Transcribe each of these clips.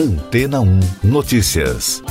Antena 1 Notícias.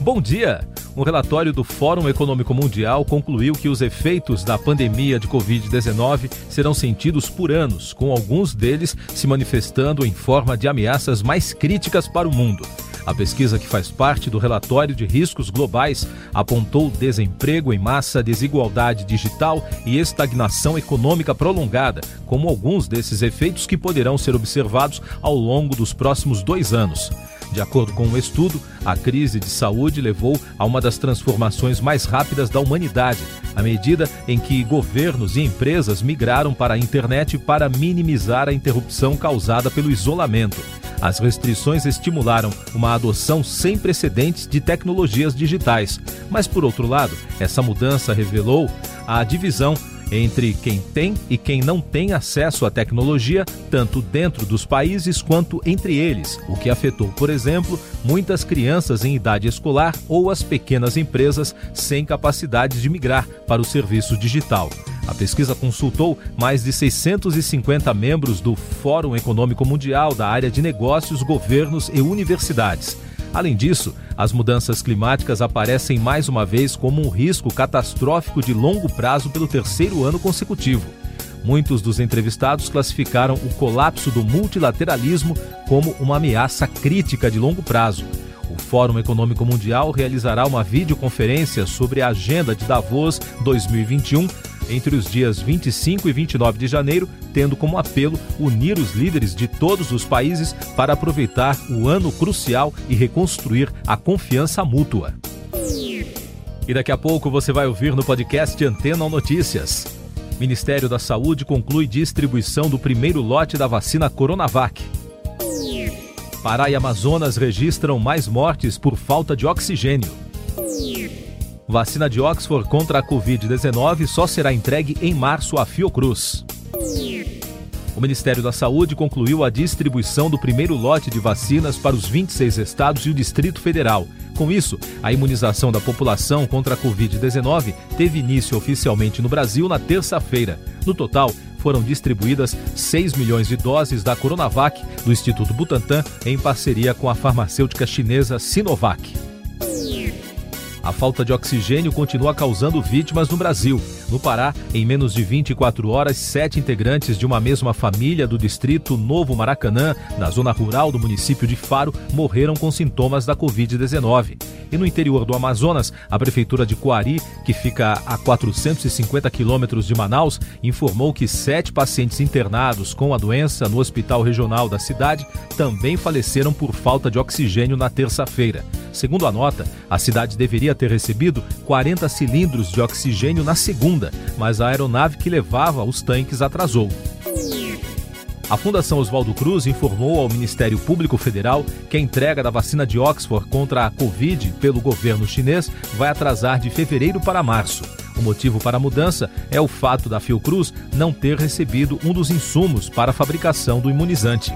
Bom dia! Um relatório do Fórum Econômico Mundial concluiu que os efeitos da pandemia de Covid-19 serão sentidos por anos, com alguns deles se manifestando em forma de ameaças mais críticas para o mundo. A pesquisa que faz parte do relatório de riscos globais apontou desemprego em massa, desigualdade digital e estagnação econômica prolongada como alguns desses efeitos que poderão ser observados ao longo dos próximos dois anos. De acordo com o um estudo, a crise de saúde levou a uma das transformações mais rápidas da humanidade, à medida em que governos e empresas migraram para a internet para minimizar a interrupção causada pelo isolamento. As restrições estimularam uma adoção sem precedentes de tecnologias digitais. Mas, por outro lado, essa mudança revelou a divisão entre quem tem e quem não tem acesso à tecnologia, tanto dentro dos países quanto entre eles, o que afetou, por exemplo, muitas crianças em idade escolar ou as pequenas empresas sem capacidade de migrar para o serviço digital. A pesquisa consultou mais de 650 membros do Fórum Econômico Mundial da área de negócios, governos e universidades. Além disso, as mudanças climáticas aparecem mais uma vez como um risco catastrófico de longo prazo pelo terceiro ano consecutivo. Muitos dos entrevistados classificaram o colapso do multilateralismo como uma ameaça crítica de longo prazo. O Fórum Econômico Mundial realizará uma videoconferência sobre a agenda de Davos 2021 entre os dias 25 e 29 de janeiro, tendo como apelo unir os líderes de todos os países para aproveitar o ano crucial e reconstruir a confiança mútua. E daqui a pouco você vai ouvir no podcast Antena Notícias. Ministério da Saúde conclui distribuição do primeiro lote da vacina Coronavac. Pará e Amazonas registram mais mortes por falta de oxigênio. Vacina de Oxford contra a Covid-19 só será entregue em março à Fiocruz. O Ministério da Saúde concluiu a distribuição do primeiro lote de vacinas para os 26 estados e o Distrito Federal. Com isso, a imunização da população contra a Covid-19 teve início oficialmente no Brasil na terça-feira. No total, foram distribuídas 6 milhões de doses da Coronavac do Instituto Butantan em parceria com a farmacêutica chinesa Sinovac. A falta de oxigênio continua causando vítimas no Brasil. No Pará, em menos de 24 horas, sete integrantes de uma mesma família do distrito Novo Maracanã, na zona rural do município de Faro, morreram com sintomas da Covid-19. E no interior do Amazonas, a prefeitura de Coari, que fica a 450 quilômetros de Manaus, informou que sete pacientes internados com a doença no hospital regional da cidade também faleceram por falta de oxigênio na terça-feira. Segundo a nota, a cidade deveria ter recebido 40 cilindros de oxigênio na segunda, mas a aeronave que levava os tanques atrasou. A Fundação Oswaldo Cruz informou ao Ministério Público Federal que a entrega da vacina de Oxford contra a Covid pelo governo chinês vai atrasar de fevereiro para março. O motivo para a mudança é o fato da Fiocruz não ter recebido um dos insumos para a fabricação do imunizante.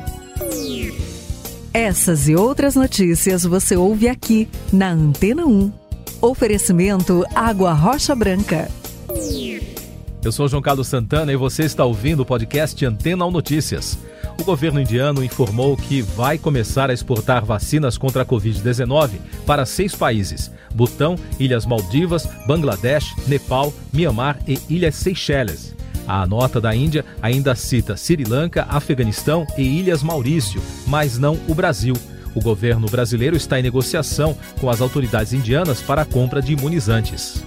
Essas e outras notícias você ouve aqui na Antena 1. Oferecimento Água Rocha Branca. Eu sou João Carlos Santana e você está ouvindo o podcast Antena 1 Notícias. O governo indiano informou que vai começar a exportar vacinas contra a Covid-19 para seis países: Butão, Ilhas Maldivas, Bangladesh, Nepal, Mianmar e Ilhas Seychelles. A nota da Índia ainda cita Sri Lanka, Afeganistão e Ilhas Maurício, mas não o Brasil. O governo brasileiro está em negociação com as autoridades indianas para a compra de imunizantes.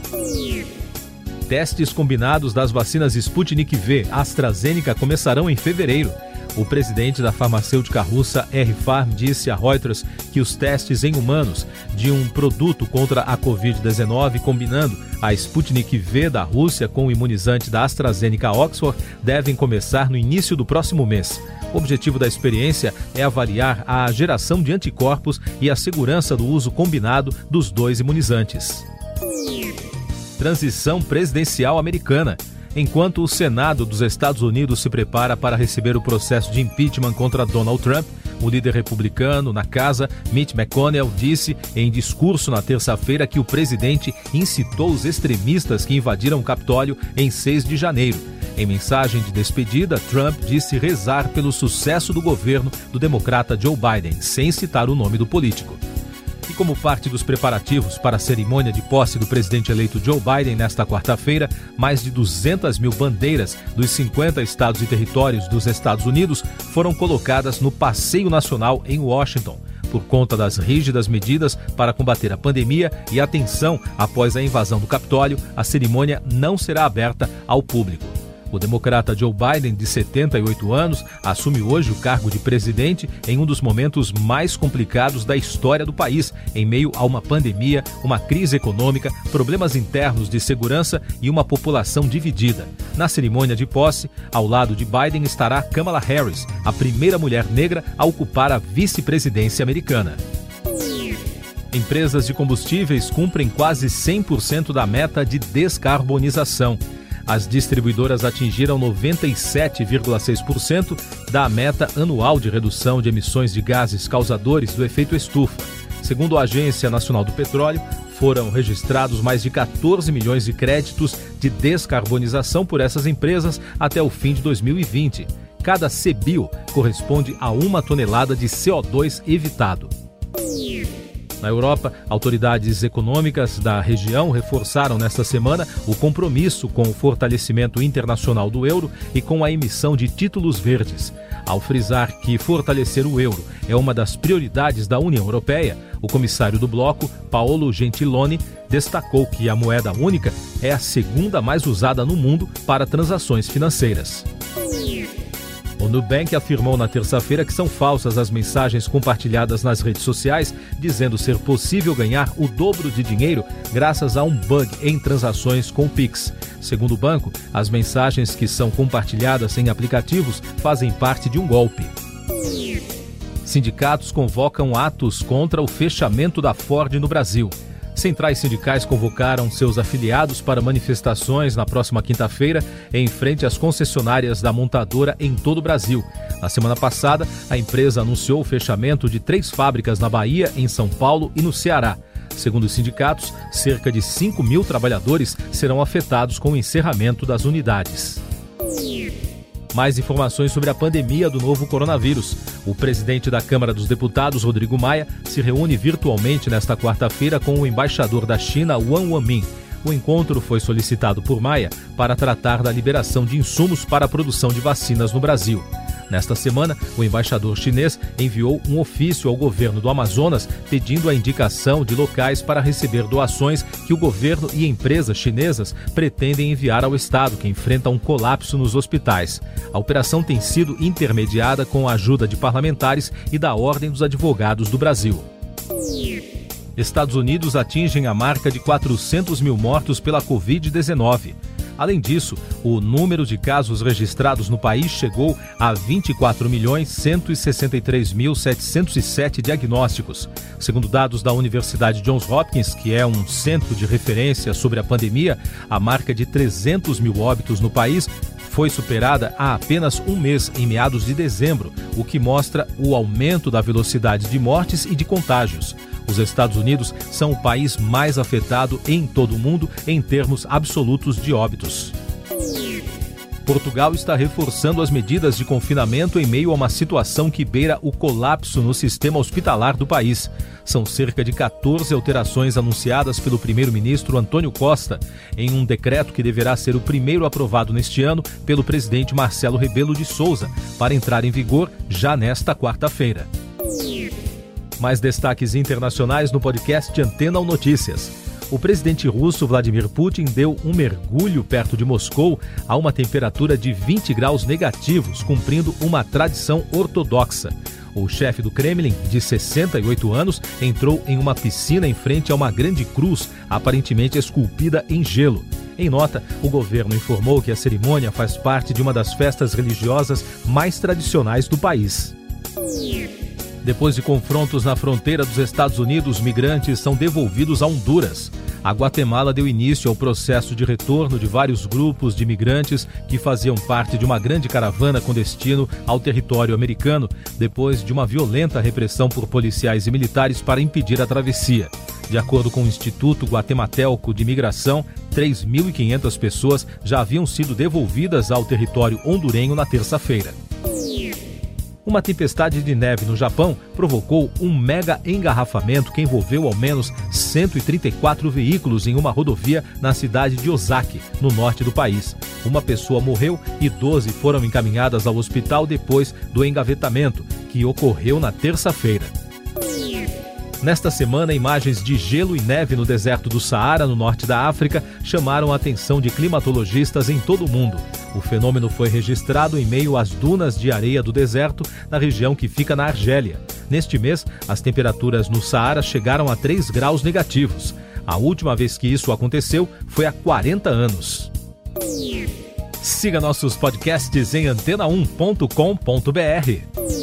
Testes combinados das vacinas Sputnik V AstraZeneca começarão em fevereiro. O presidente da farmacêutica russa R-Farm disse a Reuters que os testes em humanos de um produto contra a Covid-19 combinando a Sputnik V da Rússia com o imunizante da AstraZeneca Oxford devem começar no início do próximo mês. O objetivo da experiência é avaliar a geração de anticorpos e a segurança do uso combinado dos dois imunizantes. Transição presidencial americana. Enquanto o Senado dos Estados Unidos se prepara para receber o processo de impeachment contra Donald Trump, o líder republicano na casa, Mitch McConnell, disse em discurso na terça-feira que o presidente incitou os extremistas que invadiram o Capitólio em 6 de janeiro. Em mensagem de despedida, Trump disse rezar pelo sucesso do governo do democrata Joe Biden, sem citar o nome do político. Como parte dos preparativos para a cerimônia de posse do presidente eleito Joe Biden nesta quarta-feira, mais de 200 mil bandeiras dos 50 estados e territórios dos Estados Unidos foram colocadas no Passeio Nacional em Washington. Por conta das rígidas medidas para combater a pandemia e a tensão após a invasão do Capitólio, a cerimônia não será aberta ao público. O democrata Joe Biden, de 78 anos, assume hoje o cargo de presidente em um dos momentos mais complicados da história do país, em meio a uma pandemia, uma crise econômica, problemas internos de segurança e uma população dividida. Na cerimônia de posse, ao lado de Biden estará Kamala Harris, a primeira mulher negra a ocupar a vice-presidência americana. Empresas de combustíveis cumprem quase 100% da meta de descarbonização as distribuidoras atingiram 97,6% da meta anual de redução de emissões de gases causadores do efeito estufa. Segundo a Agência Nacional do Petróleo, foram registrados mais de 14 milhões de créditos de descarbonização por essas empresas até o fim de 2020. Cada CBIO corresponde a uma tonelada de CO2 evitado. Na Europa, autoridades econômicas da região reforçaram nesta semana o compromisso com o fortalecimento internacional do euro e com a emissão de títulos verdes. Ao frisar que fortalecer o euro é uma das prioridades da União Europeia, o comissário do bloco, Paolo Gentiloni, destacou que a moeda única é a segunda mais usada no mundo para transações financeiras. O Nubank afirmou na terça-feira que são falsas as mensagens compartilhadas nas redes sociais, dizendo ser possível ganhar o dobro de dinheiro graças a um bug em transações com Pix. Segundo o banco, as mensagens que são compartilhadas em aplicativos fazem parte de um golpe. Sindicatos convocam atos contra o fechamento da Ford no Brasil. Centrais sindicais convocaram seus afiliados para manifestações na próxima quinta-feira em frente às concessionárias da montadora em todo o Brasil. Na semana passada, a empresa anunciou o fechamento de três fábricas na Bahia, em São Paulo e no Ceará. Segundo os sindicatos, cerca de 5 mil trabalhadores serão afetados com o encerramento das unidades. Mais informações sobre a pandemia do novo coronavírus. O presidente da Câmara dos Deputados, Rodrigo Maia, se reúne virtualmente nesta quarta-feira com o embaixador da China, Wang Wanmin. O encontro foi solicitado por Maia para tratar da liberação de insumos para a produção de vacinas no Brasil. Nesta semana, o embaixador chinês enviou um ofício ao governo do Amazonas pedindo a indicação de locais para receber doações que o governo e empresas chinesas pretendem enviar ao estado, que enfrenta um colapso nos hospitais. A operação tem sido intermediada com a ajuda de parlamentares e da Ordem dos Advogados do Brasil. Estados Unidos atingem a marca de 400 mil mortos pela Covid-19. Além disso, o número de casos registrados no país chegou a 24.163.707 diagnósticos. Segundo dados da Universidade Johns Hopkins, que é um centro de referência sobre a pandemia, a marca de 300 mil óbitos no país foi superada há apenas um mês, em meados de dezembro, o que mostra o aumento da velocidade de mortes e de contágios. Os Estados Unidos são o país mais afetado em todo o mundo em termos absolutos de óbitos. Portugal está reforçando as medidas de confinamento em meio a uma situação que beira o colapso no sistema hospitalar do país. São cerca de 14 alterações anunciadas pelo primeiro-ministro Antônio Costa em um decreto que deverá ser o primeiro aprovado neste ano pelo presidente Marcelo Rebelo de Souza para entrar em vigor já nesta quarta-feira. Mais destaques internacionais no podcast Antena ou Notícias. O presidente russo Vladimir Putin deu um mergulho perto de Moscou a uma temperatura de 20 graus negativos, cumprindo uma tradição ortodoxa. O chefe do Kremlin, de 68 anos, entrou em uma piscina em frente a uma grande cruz, aparentemente esculpida em gelo. Em nota, o governo informou que a cerimônia faz parte de uma das festas religiosas mais tradicionais do país. Depois de confrontos na fronteira dos Estados Unidos, migrantes são devolvidos a Honduras. A Guatemala deu início ao processo de retorno de vários grupos de migrantes que faziam parte de uma grande caravana com destino ao território americano, depois de uma violenta repressão por policiais e militares para impedir a travessia. De acordo com o Instituto Guatematelco de Migração, 3.500 pessoas já haviam sido devolvidas ao território hondurenho na terça-feira. Uma tempestade de neve no Japão provocou um mega engarrafamento que envolveu ao menos 134 veículos em uma rodovia na cidade de Osaki, no norte do país. Uma pessoa morreu e 12 foram encaminhadas ao hospital depois do engavetamento, que ocorreu na terça-feira. Nesta semana, imagens de gelo e neve no deserto do Saara, no norte da África, chamaram a atenção de climatologistas em todo o mundo. O fenômeno foi registrado em meio às dunas de areia do deserto, na região que fica na Argélia. Neste mês, as temperaturas no Saara chegaram a 3 graus negativos. A última vez que isso aconteceu foi há 40 anos. Siga nossos podcasts em antena1.com.br.